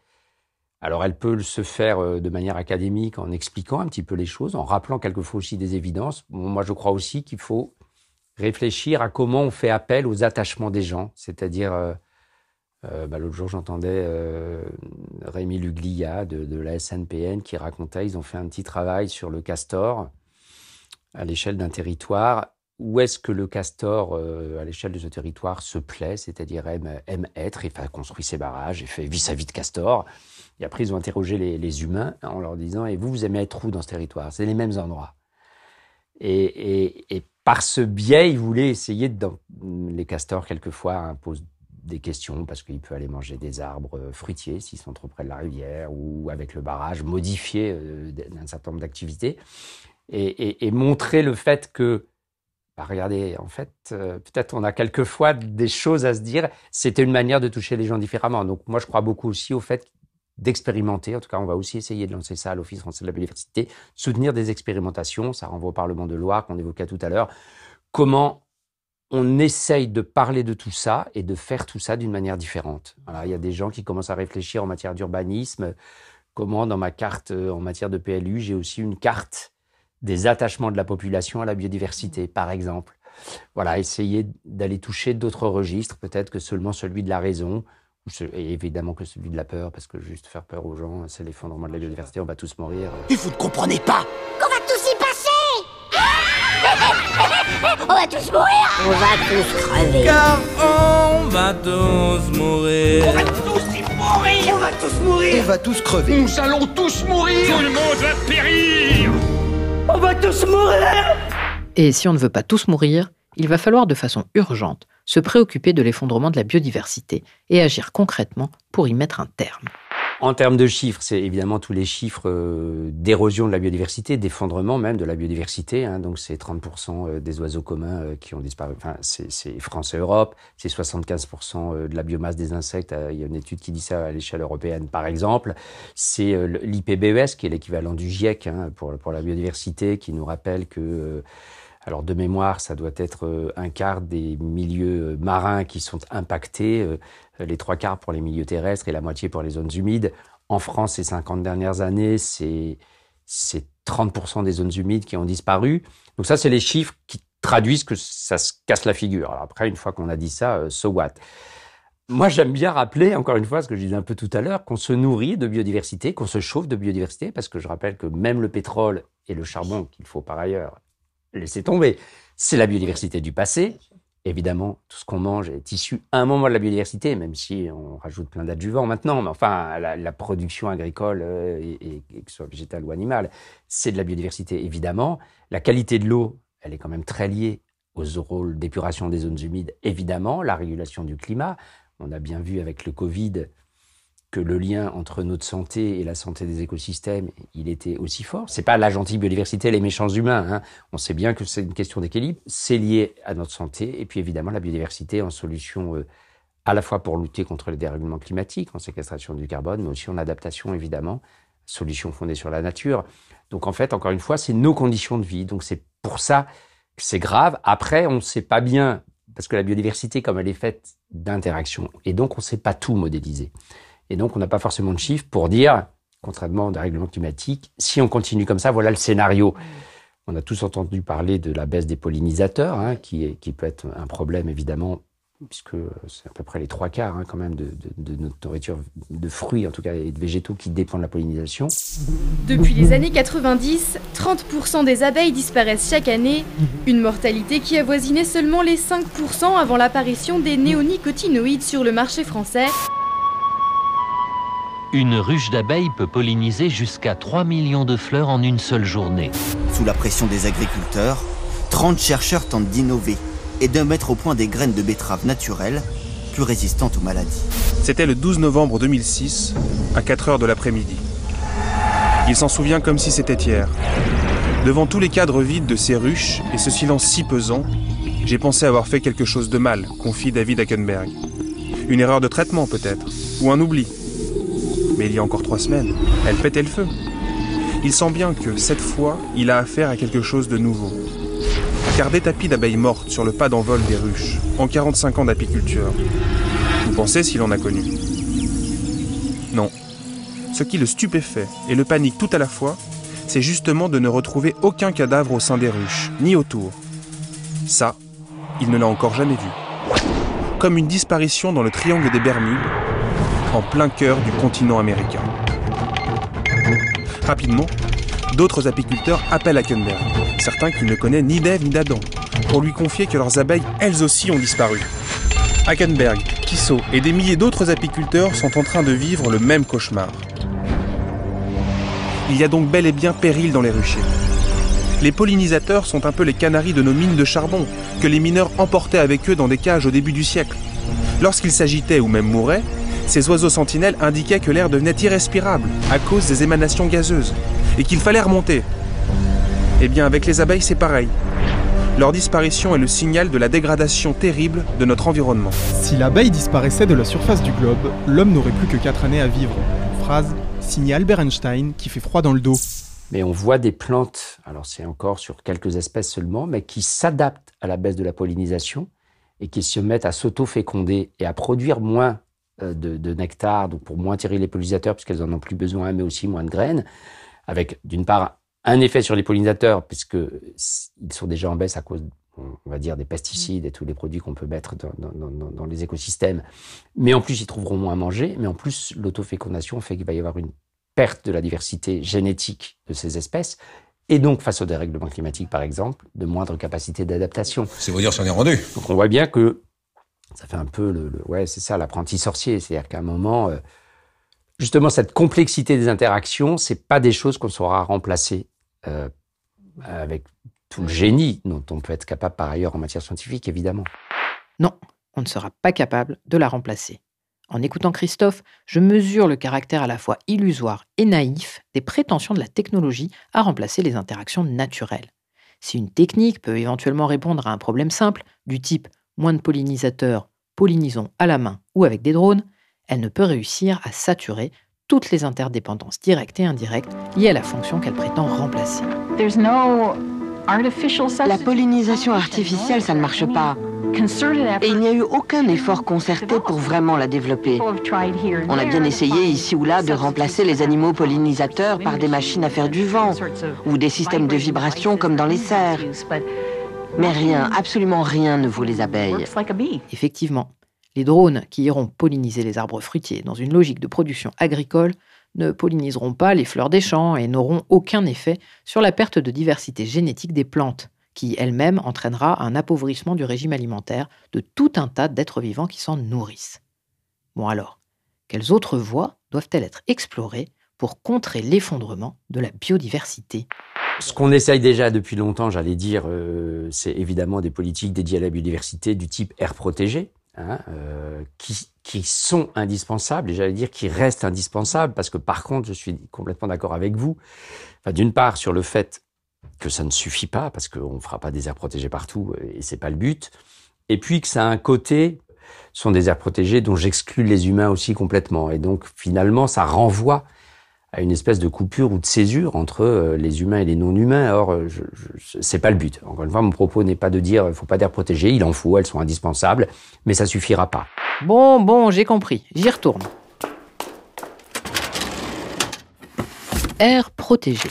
Alors elle peut se faire euh, de manière académique en expliquant un petit peu les choses, en rappelant quelquefois aussi des évidences. Moi je crois aussi qu'il faut réfléchir à comment on fait appel aux attachements des gens. C'est-à-dire, euh, euh, bah, l'autre jour j'entendais euh, Rémi Luglia de, de la SNPN qui racontait, ils ont fait un petit travail sur le castor à l'échelle d'un territoire. Où est-ce que le castor, euh, à l'échelle de ce territoire, se plaît, c'est-à-dire aime, aime être, et construit ses barrages, et fait vit sa vie de castor? Et après, ils ont interrogé les, humains en leur disant Et vous, vous aimez être où dans ce territoire? C'est les mêmes endroits. Et, et, et par ce biais, ils voulaient essayer de. Les castors, quelquefois, hein, posent des questions parce qu'il peut aller manger des arbres euh, fruitiers s'ils sont trop près de la rivière ou avec le barrage, modifier euh, d'un certain nombre d'activités. Et, montrer le fait que bah, regardez, en fait, euh, peut-être on a quelquefois des choses à se dire. C'était une manière de toucher les gens différemment. Donc moi, je crois beaucoup aussi au fait d'expérimenter. En tout cas, on va aussi essayer de lancer ça à l'Office français de la biodiversité, soutenir des expérimentations. Ça renvoie au Parlement de Loire qu'on évoquait tout à l'heure. Comment on essaye de parler de tout ça et de faire tout ça d'une manière différente. Voilà, il y a des gens qui commencent à réfléchir en matière d'urbanisme. Comment, dans ma carte euh, en matière de PLU, j'ai aussi une carte des attachements de la population à la biodiversité, par exemple. Voilà, essayer d'aller toucher d'autres registres, peut-être que seulement celui de la raison, et évidemment que celui de la peur, parce que juste faire peur aux gens, c'est l'effondrement de la biodiversité, on va tous mourir. Et vous ne comprenez pas Qu'on va tous y passer On va tous mourir On va tous crever Car on va tous mourir. On va tous y mourir On va tous mourir On va tous crever. Nous allons tous mourir Tout le monde va périr On va tous mourir Et si on ne veut pas tous mourir, il va falloir de façon urgente se préoccuper de l'effondrement de la biodiversité et agir concrètement pour y mettre un terme. En termes de chiffres, c'est évidemment tous les chiffres euh, d'érosion de la biodiversité, d'effondrement même de la biodiversité. Hein, donc c'est 30% euh, des oiseaux communs euh, qui ont disparu. Enfin, c'est France et Europe. C'est 75% de la biomasse des insectes. Il y a une étude qui dit ça à l'échelle européenne, par exemple. C'est l'IPBES, qui est l'équivalent du GIEC hein, pour, pour la biodiversité, qui nous rappelle que alors de mémoire, ça doit être un quart des milieux marins qui sont impactés, les trois quarts pour les milieux terrestres et la moitié pour les zones humides. En France, ces 50 dernières années, c'est 30% des zones humides qui ont disparu. Donc ça, c'est les chiffres qui traduisent que ça se casse la figure. Alors après, une fois qu'on a dit ça, euh, so what? Moi, j'aime bien rappeler, encore une fois, ce que je disais un peu tout à l'heure, qu'on se nourrit de biodiversité, qu'on se chauffe de biodiversité, parce que je rappelle que même le pétrole et le charbon, qu'il faut par ailleurs laisser tomber, c'est la biodiversité du passé. Évidemment, tout ce qu'on mange est issu à un moment de la biodiversité, même si on rajoute plein d'adjuvants maintenant. Mais enfin, la, production agricole, euh, et, que ce soit végétale ou animale, c'est de la biodiversité, évidemment. La qualité de l'eau, elle est quand même très liée aux rôles d'épuration des zones humides, évidemment. La régulation du climat. On a bien vu avec le Covid que le lien entre notre santé et la santé des écosystèmes, il était aussi fort. C'est pas la gentille biodiversité, les méchants humains. Hein. On sait bien que c'est une question d'équilibre. C'est lié à notre santé et puis évidemment la biodiversité en solution euh, à la fois pour lutter contre les dérèglements climatiques, en séquestration du carbone, mais aussi en adaptation évidemment, solution fondée sur la nature. Donc en fait, encore une fois, c'est nos conditions de vie. Donc c'est pour ça que c'est grave. Après, on ne sait pas bien parce que la biodiversité, comme elle est faite d'interaction, et donc on ne sait pas tout modéliser. Et donc, on n'a pas forcément de chiffres pour dire, contrairement au dérèglement climatique, si on continue comme ça, voilà le scénario. On a tous entendu parler de la baisse des pollinisateurs, hein, qui, peut être un problème évidemment, puisque c'est à peu près les trois quarts hein, quand même de, de, notre nourriture de fruits, en tout cas, et de végétaux qui dépendent de la pollinisation. Depuis les années 90, 30% des abeilles disparaissent chaque année, une mortalité qui avoisinait seulement les 5% avant l'apparition des néonicotinoïdes sur le marché français. Une ruche d'abeilles peut polliniser jusqu'à 3 millions de fleurs en une seule journée. Sous la pression des agriculteurs, 30 chercheurs tentent d'innover et de mettre au point des graines de betterave naturelles plus résistantes aux maladies. C'était le 12 novembre 2006, à 4 heures de l'après-midi. Il s'en souvient comme si c'était hier. Devant tous les cadres vides de ces ruches et ce silence si pesant, j'ai pensé avoir fait quelque chose de mal, confie David Hackenberg. Une erreur de traitement peut-être, ou un oubli mais il y a encore trois semaines, elle pétait le feu. Il sent bien que, cette fois, il a affaire à quelque chose de nouveau. Car des tapis d'abeilles mortes sur le pas d'envol des ruches, en 45 ans d'apiculture, vous pensez s'il en a connu? Non. Ce qui le stupéfait et le panique tout à la fois, c'est justement de ne retrouver aucun cadavre au sein des ruches, ni autour. Ça, il ne l'a encore jamais vu. Comme une disparition dans le triangle des Bermudes, en plein cœur du continent américain. Rapidement, d'autres apiculteurs appellent Hackenberg, certains qu'il ne connaît ni d'Ève ni d'Adam, pour lui confier que leurs abeilles, elles aussi, ont disparu. Hackenberg, Kissot et des milliers d'autres apiculteurs sont en train de vivre le même cauchemar. Il y a donc bel et bien péril dans les ruchers. Les pollinisateurs sont un peu les canaris de nos mines de charbon, que les mineurs emportaient avec eux dans des cages au début du siècle. Lorsqu'ils s'agitaient ou même mouraient, ces oiseaux sentinelles indiquaient que l'air devenait irrespirable à cause des émanations gazeuses et qu'il fallait remonter. Eh bien, avec les abeilles, c'est pareil. Leur disparition est le signal de la dégradation terrible de notre environnement. Si l'abeille disparaissait de la surface du globe, l'homme n'aurait plus que 4 années à vivre. phrase signée Albert Einstein qui fait froid dans le dos. Mais on voit des plantes, alors c'est encore sur quelques espèces seulement, mais qui s'adaptent à la baisse de la pollinisation et qui se mettent à s'auto-féconder et à produire moins euh, de, nectar, donc pour moins tirer les pollinisateurs, puisqu'elles en ont plus besoin, mais aussi moins de graines, avec d'une part un effet sur les pollinisateurs, puisqu'ils sont déjà en baisse à cause, on va dire, des pesticides et tous les produits qu'on peut mettre dans, les écosystèmes. Mais en plus, ils trouveront moins à manger. Mais en plus, l'autofécondation fait qu'il va y avoir une perte de la diversité génétique de ces espèces. Et donc, face au dérèglement climatique, par exemple, de moindre capacité d'adaptation. C'est vous dire si on est rendu. Donc, on voit bien que ça fait un peu le, ouais, c'est ça, l'apprenti sorcier. C'est-à-dire qu'à un moment, euh, justement, cette complexité des interactions, c'est pas des choses qu'on saura remplacer euh, avec tout le génie dont on peut être capable par ailleurs en matière scientifique, évidemment. Non, on ne sera pas capable de la remplacer. En écoutant Christophe, je mesure le caractère à la fois illusoire et naïf des prétentions de la technologie à remplacer les interactions naturelles. Si une technique peut éventuellement répondre à un problème simple, du type moins de pollinisateurs, pollinisons à la main ou avec des drones, elle ne peut réussir à saturer toutes les interdépendances directes et indirectes liées à la fonction qu'elle prétend remplacer. La pollinisation artificielle, ça ne marche pas. Et il n'y a eu aucun effort concerté pour vraiment la développer. On a bien essayé ici ou là de remplacer les animaux pollinisateurs par des machines à faire du vent ou des systèmes de vibration comme dans les serres. Mais rien, absolument rien ne vaut les abeilles. Effectivement, les drones qui iront polliniser les arbres fruitiers dans une logique de production agricole ne polliniseront pas les fleurs des champs et n'auront aucun effet sur la perte de diversité génétique des plantes, qui elle-même entraînera un appauvrissement du régime alimentaire de tout un tas d'êtres vivants qui s'en nourrissent. Bon alors, quelles autres voies doivent-elles être explorées pour contrer l'effondrement de la biodiversité? Ce qu'on essaye déjà depuis longtemps, j'allais dire, euh, c'est évidemment des politiques dédiées à la biodiversité du type air protégé, hein, euh, qui, qui, sont indispensables, et j'allais dire qui restent indispensables, parce que par contre, je suis complètement d'accord avec vous, enfin, d'une part sur le fait que ça ne suffit pas, parce qu'on ne fera pas des aires protégées partout, et c'est pas le but, et puis que ça a un côté, sont des aires protégées dont j'exclus les humains aussi complètement, et donc finalement, ça renvoie à une espèce de coupure ou de césure entre euh, les humains et les non-humains. Or, euh, je, je, c'est pas le but. Encore une fois, mon propos n'est pas de dire il faut pas d'air protégé, il en faut, elles sont indispensables, mais ça suffira pas. Bon, bon, j'ai compris. J'y retourne. Air protégé.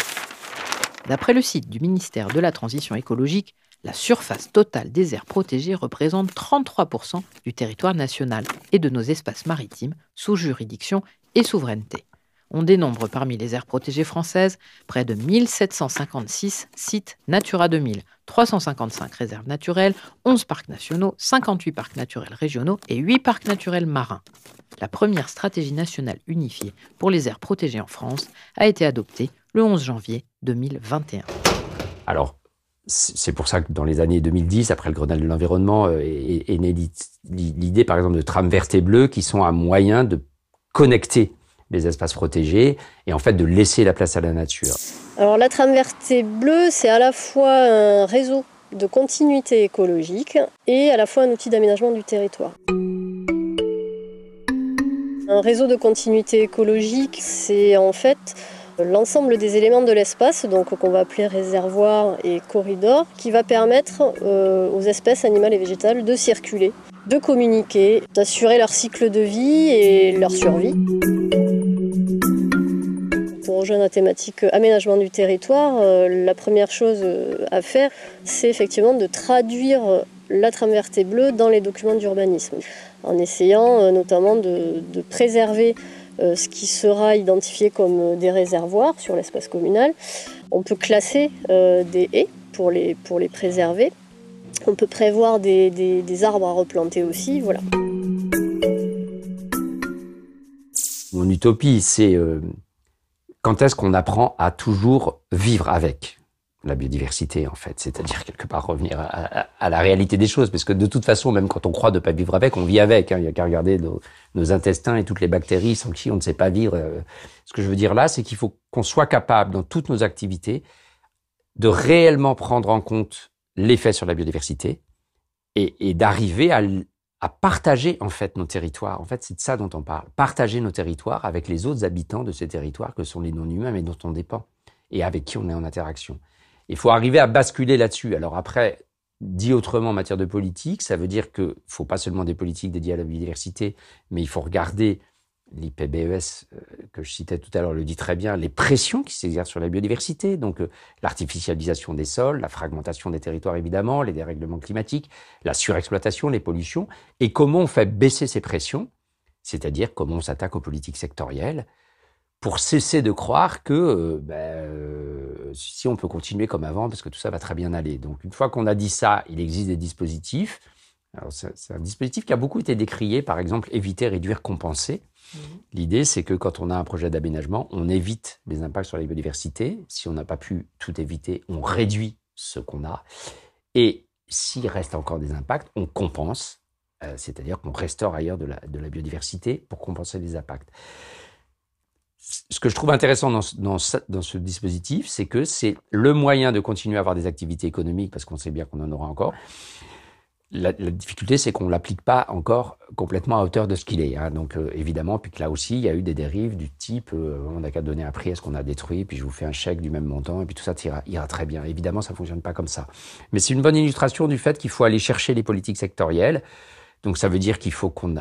D'après le site du ministère de la Transition écologique, la surface totale des aires protégées représente 33% du territoire national et de nos espaces maritimes sous juridiction et souveraineté. On dénombre parmi les aires protégées françaises près de 1756 sites Natura 2000, 355 réserves naturelles, 11 parcs nationaux, 58 parcs naturels régionaux et 8 parcs naturels marins. La première stratégie nationale unifiée pour les aires protégées en France a été adoptée le 11 janvier 2021. Alors, c'est pour ça que dans les années 2010, après le Grenelle de l'environnement, euh, est, née l'idée, par exemple, de trames vertes et bleues qui sont un moyen de connecter les espaces protégés et en fait de laisser la place à la nature. Alors la trame bleue, c'est à la fois un réseau de continuité écologique et à la fois un outil d'aménagement du territoire. Un réseau de continuité écologique, c'est en fait l'ensemble des éléments de l'espace, donc qu'on va appeler réservoir et corridor, qui va permettre euh, aux espèces animales et végétales de circuler, de communiquer, d'assurer leur cycle de vie et leur survie rejoindre la thématique aménagement du territoire, euh, la première chose euh, à faire, c'est effectivement de traduire la trame verte bleue dans les documents d'urbanisme, en essayant euh, notamment de, préserver ce qui sera identifié comme des réservoirs sur l'espace communal. On peut classer des haies pour les, pour les préserver. On peut prévoir des, arbres à replanter aussi. Voilà. Mon utopie, c'est euh, quand est-ce qu'on apprend à toujours vivre avec la biodiversité, en fait, c'est-à-dire quelque part revenir à, la réalité des choses, parce que de toute façon, même quand on croit ne pas vivre avec, on vit avec. Hein. Il n'y a qu'à regarder nos, intestins et toutes les bactéries sans qui on ne sait pas vivre. Euh, ce que je veux dire là, c'est qu'il faut qu'on soit capable, dans toutes nos activités, de réellement prendre en compte l'effet sur la biodiversité et d'arriver à, à partager en fait nos territoires. En fait, c'est de ça dont on parle. Partager nos territoires avec les autres habitants de ces territoires que sont les non-humains, mais dont on dépend et avec qui on est en interaction. Il faut arriver à basculer là-dessus. Alors après, dit autrement en matière de politique, ça veut dire que faut pas seulement des politiques dédiées à la biodiversité, mais il faut regarder l'IPBES euh, que je citais tout à l'heure le dit très bien, les pressions qui s'exercent sur la biodiversité, donc euh, l'artificialisation des sols, la fragmentation des territoires évidemment, les dérèglements climatiques, la surexploitation, les pollutions, et comment on fait baisser ces pressions, c'est-à-dire comment on s'attaque aux politiques sectorielles, pour cesser de croire que euh, ben, si on peut continuer comme avant, parce que tout ça va très bien aller. Donc une fois qu'on a dit ça, il existe des dispositifs. C'est un dispositif qui a beaucoup été décrié, par exemple éviter, réduire, compenser. Mmh. L'idée, c'est que quand on a un projet d'aménagement, on évite les impacts sur la biodiversité. Si on n'a pas pu tout éviter, on réduit ce qu'on a. Et s'il reste encore des impacts, on compense Euh, c'est-à-dire qu'on restaure ailleurs de la, biodiversité pour compenser les impacts. Ce que je trouve intéressant dans, dans ce dispositif, c'est que c'est le moyen de continuer à avoir des activités économiques, parce qu'on sait bien qu'on en aura encore. La, difficulté, c'est qu'on ne l'applique pas encore complètement à hauteur de ce qu'il est. hein. Donc, euh, évidemment, puis que là aussi, il y a eu des dérives du type euh, on n'a qu'à donner un prix à ce qu'on a détruit, puis je vous fais un chèque du même montant, et puis tout ça ira, ira très bien. Évidemment, ça ne fonctionne pas comme ça. Mais c'est une bonne illustration du fait qu'il faut aller chercher les politiques sectorielles. Donc, ça veut dire qu'il faut qu'on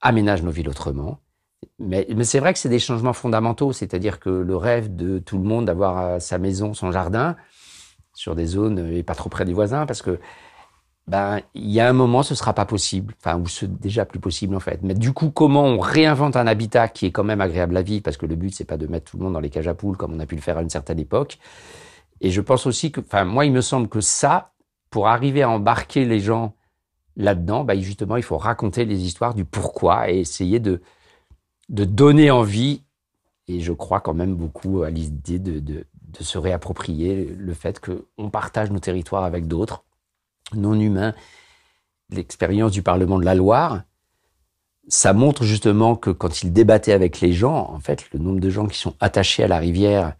aménage nos villes autrement. Mais, mais c'est vrai que c'est des changements fondamentaux, c'est-à-dire que le rêve de tout le monde d'avoir euh, sa maison, son jardin, sur des zones et pas trop près des voisins, parce que ben il y a un moment ce sera pas possible, enfin ou c'est déjà plus possible en fait. Mais du coup, comment on réinvente un habitat qui est quand même agréable à vivre, parce que le but c'est pas de mettre tout le monde dans les cages à poules comme on a pu le faire à une certaine époque. Et je pense aussi que, enfin moi il me semble que ça, pour arriver à embarquer les gens là-dedans, ben, justement il faut raconter les histoires du pourquoi et essayer de de donner envie, et je crois quand même beaucoup à l'idée de, de, de se réapproprier le fait qu'on partage nos territoires avec d'autres, non humains. L'expérience du Parlement de la Loire, ça montre justement que quand il débattait avec les gens, en fait, le nombre de gens qui sont attachés à la rivière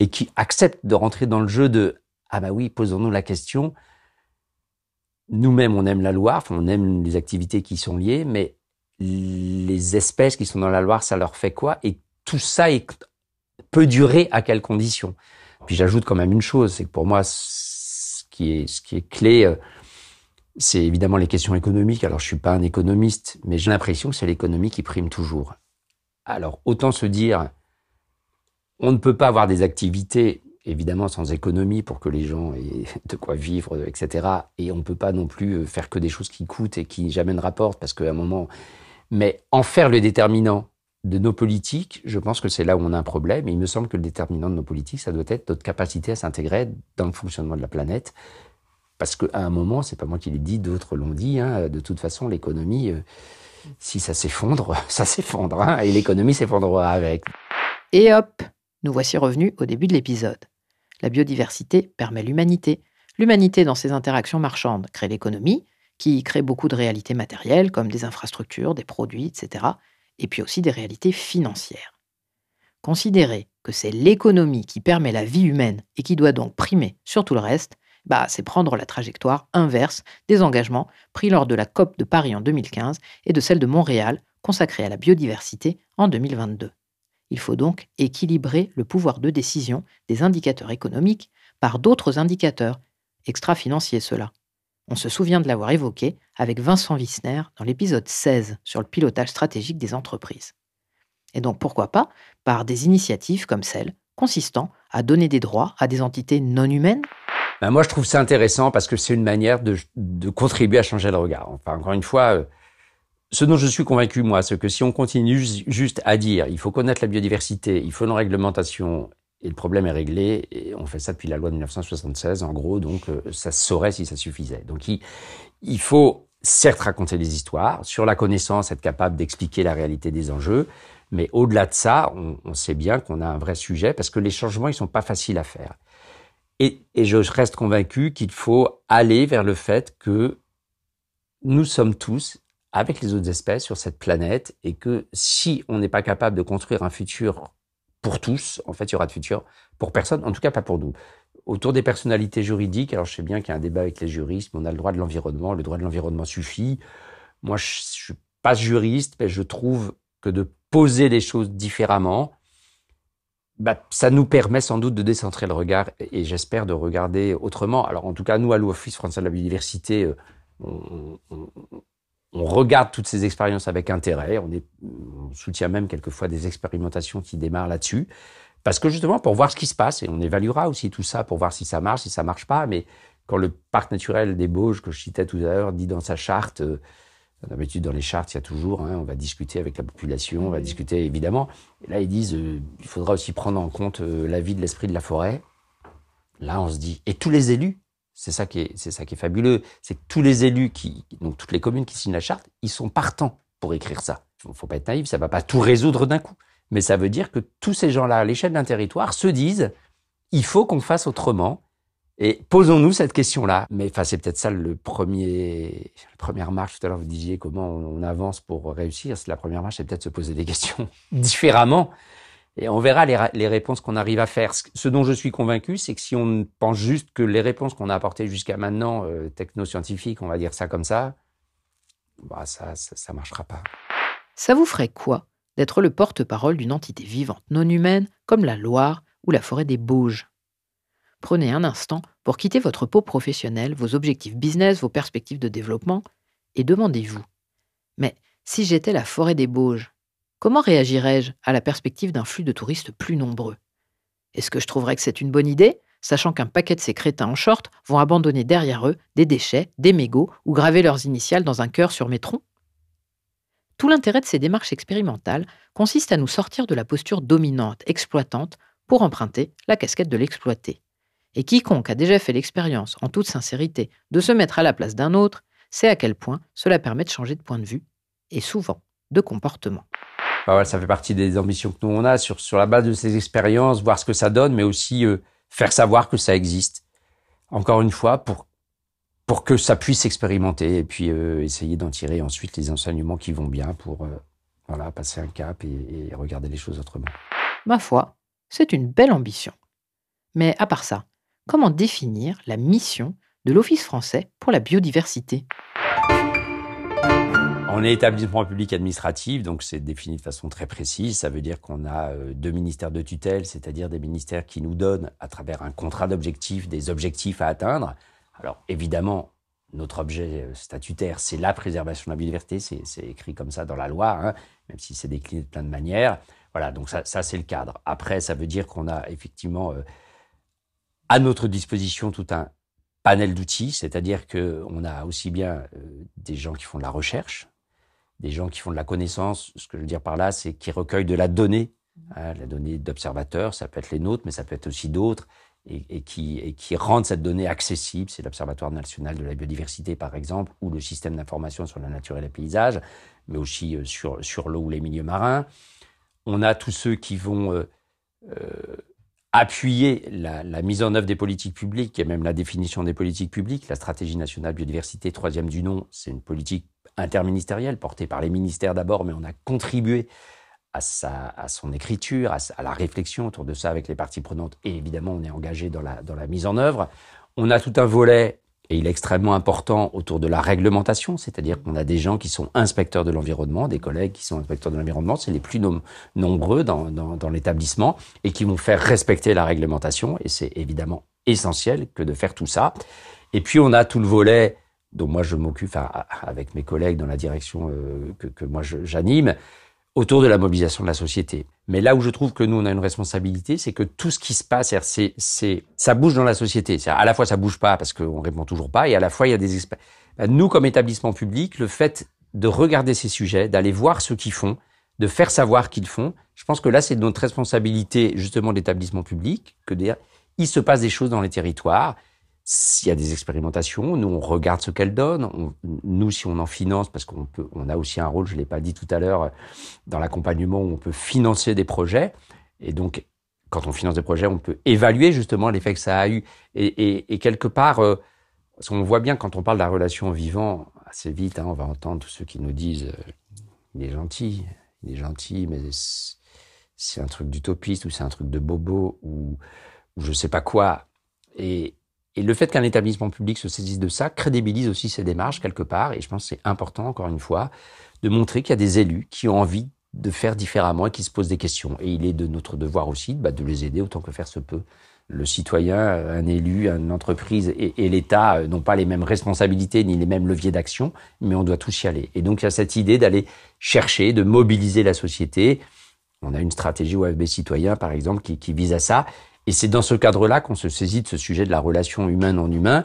et qui acceptent de rentrer dans le jeu de ah bah oui, posons-nous la question. Nous-mêmes, on aime la Loire, on aime les activités qui y sont liées, mais les espèces qui sont dans la Loire, ça leur fait quoi? Et tout ça peut durer à quelles conditions? Puis j'ajoute quand même une chose, c'est que pour moi, qui est, ce qui est clé, euh, c'est évidemment les questions économiques. Alors je suis pas un économiste, mais j'ai l'impression que c'est l'économie qui prime toujours. Alors autant se dire, on ne peut pas avoir des activités évidemment sans économie pour que les gens aient de quoi vivre, etc. Et on ne peut pas non plus euh, faire que des choses qui coûtent et qui jamais ne rapportent, parce qu'à un moment... Mais en faire le déterminant de nos politiques, je pense que c'est là où on a un problème. Et il me semble que le déterminant de nos politiques, ça doit être notre capacité à s'intégrer dans le fonctionnement de la planète. Parce qu'à un moment, c'est pas moi qui l'ai dit, d'autres l'ont dit, hein, de toute façon, l'économie, euh, si ça s'effondre, ça s'effondre, hein, et l'économie s'effondrera avec. Et hop, nous voici revenus au début de l'épisode. La biodiversité permet l'humanité. L'humanité, dans ses interactions marchandes, crée l'économie, qui crée beaucoup de réalités matérielles, comme des infrastructures, des produits, etc., et puis aussi des réalités financières. Considérer que c'est l'économie qui permet la vie humaine et qui doit donc primer sur tout le reste, bah, c'est prendre la trajectoire inverse des engagements pris lors de la COP de Paris en 2015 et de celle de Montréal consacrée à la biodiversité en 2022. Il faut donc équilibrer le pouvoir de décision des indicateurs économiques par d'autres indicateurs, extra-financiers ceux-là. On se souvient de l'avoir évoqué avec Vincent Wissner dans l'épisode 16 sur le pilotage stratégique des entreprises. Et donc pourquoi pas par des initiatives comme celle consistant à donner des droits à des entités non humaines? Ben, moi, je trouve ça intéressant parce que c'est une manière de, de contribuer à changer le regard. Enfin, encore une fois, euh, ce dont je suis convaincu, moi, c'est que si on continue ju- juste à dire il faut connaître la biodiversité, il faut une réglementation, et le problème est réglé, et on fait ça depuis la loi de 1976, en gros, donc euh, ça se saurait si ça suffisait. Donc il, faut certes raconter des histoires, sur la connaissance, être capable d'expliquer la réalité des enjeux, mais au-delà de ça, on, sait bien qu'on a un vrai sujet, parce que les changements, ils sont pas faciles à faire. Et je reste convaincu qu'il faut aller vers le fait que nous sommes tous avec les autres espèces sur cette planète et que si on n'est pas capable de construire un futur pour tous, en fait, il y aura de futur pour personne, en tout cas pas pour nous. Autour des personnalités juridiques, alors je sais bien qu'il y a un débat avec les juristes, mais on a le droit de l'environnement, le droit de l'environnement suffit. Moi, je, je suis pas juriste, mais je trouve que de poser les choses différemment, bah, ça nous permet sans doute de décentrer le regard et, j'espère de regarder autrement. Alors en tout cas, nous, à l'Office français de la biodiversité, euh, on regarde toutes ces expériences avec intérêt. On, est, on soutient même quelquefois des expérimentations qui démarrent là-dessus. Parce que justement, pour voir ce qui se passe, et on évaluera aussi tout ça pour voir si ça marche, si ça marche pas. Mais quand le parc naturel des Bauges, que je citais tout à l'heure, dit dans sa charte, euh, d'habitude dans les chartes, il y a toujours, hein, on va discuter avec la population, on va discuter évidemment. Et là, ils disent, euh, il faudra aussi prendre en compte euh, la vie de l'esprit de la forêt. Là, on se dit, et tous les élus, c'est ça qui est, fabuleux, c'est que tous les élus qui, donc toutes les communes qui signent la charte, ils sont partants pour écrire ça. Faut, faut pas être naïf, ça va pas tout résoudre d'un coup. Mais ça veut dire que tous ces gens-là, à l'échelle d'un territoire, se disent, il faut qu'on fasse autrement. Et posons-nous cette question-là. Mais enfin, c'est peut-être ça le premier, la première marche. Tout à l'heure, vous disiez comment on avance pour réussir. La première marche, c'est peut-être se poser des questions différemment. Et on verra les, réponses qu'on arrive à faire. Ce dont je suis convaincu, c'est que si on pense juste que les réponses qu'on a apportées jusqu'à maintenant, euh, technoscientifiques, on va dire ça comme ça, bah ça, ça, ça marchera pas. Ça vous ferait quoi d'être le porte-parole d'une entité vivante non humaine comme la Loire ou la forêt des Bauges Prenez un instant pour quitter votre peau professionnelle, vos objectifs business, vos perspectives de développement, et demandez-vous Mais si j'étais la forêt des Bauges, comment réagirais-je à la perspective d'un flux de touristes plus nombreux? Est-ce que je trouverais que c'est une bonne idée, sachant qu'un paquet de ces crétins en short vont abandonner derrière eux des déchets, des mégots ou graver leurs initiales dans un cœur sur mes troncs? Tout l'intérêt de ces démarches expérimentales consiste à nous sortir de la posture dominante, exploitante, pour emprunter la casquette de l'exploité. Et quiconque a déjà fait l'expérience, en toute sincérité, de se mettre à la place d'un autre, sait à quel point cela permet de changer de point de vue, et souvent de comportement. Bah ouais, ça fait partie des ambitions que nous on a sur, sur la base de ces expériences, voir ce que ça donne, mais aussi euh, faire savoir que ça existe. Encore une fois, pour, pour que ça puisse s'expérimenter et puis euh, essayer d'en tirer ensuite les enseignements qui vont bien pour euh, voilà, passer un cap et regarder les choses autrement. Ma foi, c'est une belle ambition. Mais à part ça, comment définir la mission de l'Office français pour la biodiversité? On est établissement public administratif, donc c'est défini de façon très précise. Ça veut dire qu'on a euh, deux ministères de tutelle, c'est-à-dire des ministères qui nous donnent, à travers un contrat d'objectifs, des objectifs à atteindre. Alors évidemment, notre objet euh, statutaire, c'est la préservation de la biodiversité, c'est écrit comme ça dans la loi, hein, même si c'est décliné de plein de manières. Voilà, donc ça, c'est le cadre. Après, ça veut dire qu'on a effectivement euh, à notre disposition tout un panel d'outils, c'est-à-dire qu'on a aussi bien des gens qui font de la recherche, des gens qui font de la connaissance. Ce que je veux dire par là, c'est qui recueillent de la donnée, hein, la donnée d'observateurs, ça peut être les nôtres, mais ça peut être aussi d'autres, et, qui, et qui rendent cette donnée accessible. C'est l'Observatoire national de la biodiversité, par exemple, ou le système d'information sur la nature et les paysages, mais aussi euh, sur, sur l'eau ou les milieux marins. On a tous ceux qui vont euh, euh, appuyer la, la, mise en œuvre des politiques publiques et même la définition des politiques publiques. La stratégie nationale biodiversité, troisième du nom, c'est une politique interministérielle portée par les ministères d'abord, mais on a contribué à, sa, à son écriture, à, la réflexion autour de ça avec les parties prenantes. Et évidemment, on est engagé dans la, dans la mise en œuvre. On a tout un volet et il est extrêmement important autour de la réglementation, c'est-à-dire qu'on a des gens qui sont inspecteurs de l'environnement, des collègues qui sont inspecteurs de l'environnement, c'est les plus nombreux dans, dans l'établissement, et qui vont faire respecter la réglementation, et c'est évidemment essentiel que de faire tout ça. Et puis on a tout le volet dont moi je m'occupe avec mes collègues dans la direction euh, que, moi j'anime, autour de la mobilisation de la société. Mais là où je trouve que nous, on a une responsabilité, c'est que tout ce qui se passe, c'est, ça bouge dans la société. À la fois, ça bouge pas parce qu'on répond toujours pas, et à la fois, il y a des Nous, comme établissement public, le fait de regarder ces sujets, d'aller voir ce qu'ils font, de faire savoir qu'ils font, je pense que là, c'est notre responsabilité, justement, d'établissement public, que dire, il se passe des choses dans les territoires, s'il y a des expérimentations, nous on regarde ce qu'elles donnent. nous, si on en finance, parce qu'on peut, on a aussi un rôle, je l'ai pas dit tout à l'heure, dans l'accompagnement où on peut financer des projets. Et donc, quand on finance des projets, on peut évaluer justement l'effet que ça a eu. Et, quelque part, euh, parce qu'on voit bien quand on parle de la relation vivant, assez vite, hein, on va entendre tous ceux qui nous disent euh, il est gentil, il est gentil, mais c'est un truc d'utopiste ou c'est un truc de bobo ou, ou je sais pas quoi. Et, et le fait qu'un établissement public se saisisse de ça crédibilise aussi ses démarches quelque part. Et je pense que c'est important, encore une fois, de montrer qu'il y a des élus qui ont envie de faire différemment et qui se posent des questions. Et il est de notre devoir aussi bah, de les aider autant que faire se peut. Le citoyen, un élu, une entreprise et, l'État n'ont pas les mêmes responsabilités ni les mêmes leviers d'action, mais on doit tous y aller. Et donc il y a cette idée d'aller chercher, de mobiliser la société. On a une stratégie OFB citoyen, par exemple, qui vise à ça. Et c'est dans ce cadre-là qu'on se saisit de ce sujet de la relation humaine en humain.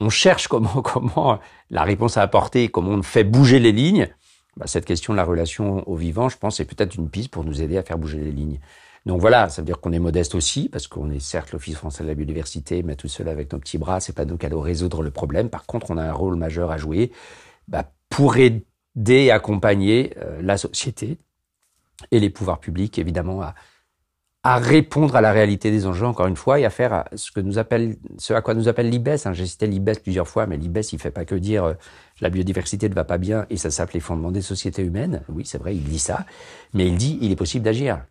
On cherche comment, la réponse à apporter, comment on fait bouger les lignes. Bah, cette question de la relation au vivant, je pense, c'est peut-être une piste pour nous aider à faire bouger les lignes. Donc voilà, ça veut dire qu'on est modeste aussi, parce qu'on est certes l'Office français de la biodiversité, mais tout seul avec nos petits bras, c'est pas nous qui allons résoudre le problème. Par contre, on a un rôle majeur à jouer bah, pour aider et accompagner euh, la société et les pouvoirs publics, évidemment, à, à répondre à la réalité des enjeux, encore une fois, et à faire ce, que nous appelle, ce à quoi nous appelle l'IBES. Hein. J'ai cité l'IBES plusieurs fois, mais l'IBES, il fait pas que dire euh, la biodiversité ne va pas bien et ça s'appelle les fondements des sociétés humaines. Oui, c'est vrai, il dit ça, mais il dit il est possible d'agir.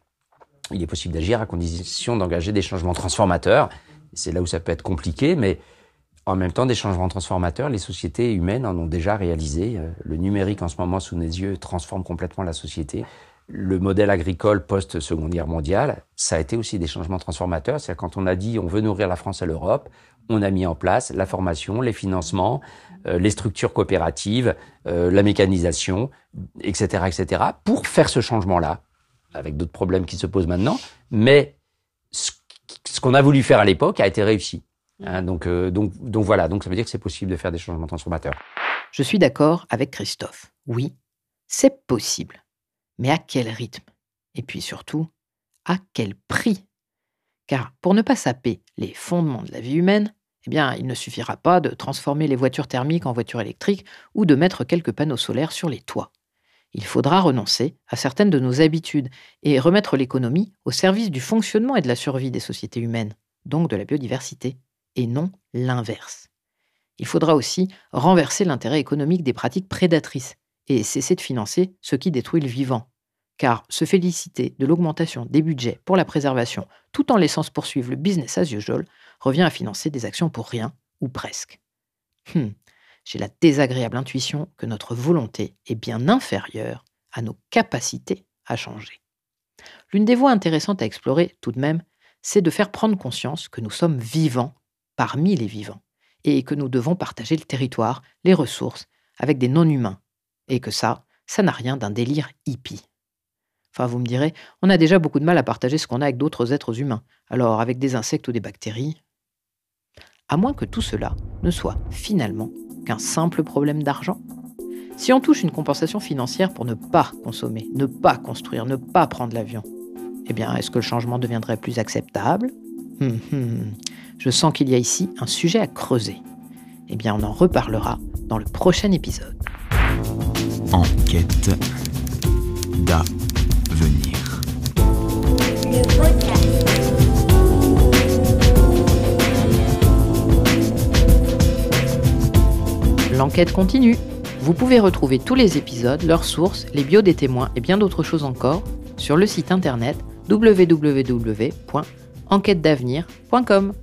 Il est possible d'agir à condition d'engager des changements transformateurs. C'est là où ça peut être compliqué, mais en même temps, des changements transformateurs, les sociétés humaines en ont déjà réalisé. Euh, le numérique, en ce moment, sous nos yeux, transforme complètement la société le modèle agricole post-seconde guerre mondiale, ça a été aussi des changements transformateurs. C'est quand on a dit on veut nourrir la France et l'Europe, on a mis en place la formation, les financements, euh, les structures coopératives, euh, la mécanisation, etc., etc., pour faire ce changement-là, avec d'autres problèmes qui se posent maintenant. Mais ce, qu'on a voulu faire à l'époque a été réussi. Hein, donc, euh, donc, donc voilà, donc ça veut dire que c'est possible de faire des changements transformateurs. Je suis d'accord avec Christophe. Oui, c'est possible. Mais à quel rythme? Et puis surtout, à quel prix? Car pour ne pas saper les fondements de la vie humaine, eh bien, il ne suffira pas de transformer les voitures thermiques en voitures électriques ou de mettre quelques panneaux solaires sur les toits. Il faudra renoncer à certaines de nos habitudes et remettre l'économie au service du fonctionnement et de la survie des sociétés humaines, donc de la biodiversité, et non l'inverse. Il faudra aussi renverser l'intérêt économique des pratiques prédatrices et cesser de financer ce qui détruit le vivant, car se féliciter de l'augmentation des budgets pour la préservation tout en laissant se poursuivre le business as usual revient à financer des actions pour rien, ou presque. Hmm, j'ai la désagréable intuition que notre volonté est bien inférieure à nos capacités à changer. L'une des voies intéressantes à explorer tout de même, c'est de faire prendre conscience que nous sommes vivants parmi les vivants, et que nous devons partager le territoire, les ressources, avec des non-humains, et que ça, ça n'a rien d'un délire hippie. Enfin, vous me direz, on a déjà beaucoup de mal à partager ce qu'on a avec d'autres êtres humains. Alors, avec des insectes ou des bactéries? À moins que tout cela ne soit finalement qu'un simple problème d'argent. Si on touche une compensation financière pour ne pas consommer, ne pas construire, ne pas prendre l'avion, eh bien, est-ce que le changement deviendrait plus acceptable? Hum, hum. Je sens qu'il y a ici un sujet à creuser. Eh bien, on en reparlera dans le prochain épisode. Enquête d'A L'enquête continue. Vous pouvez retrouver tous les épisodes, leurs sources, les bios des témoins et bien d'autres choses encore sur le site internet www.enquêtedavenir.com.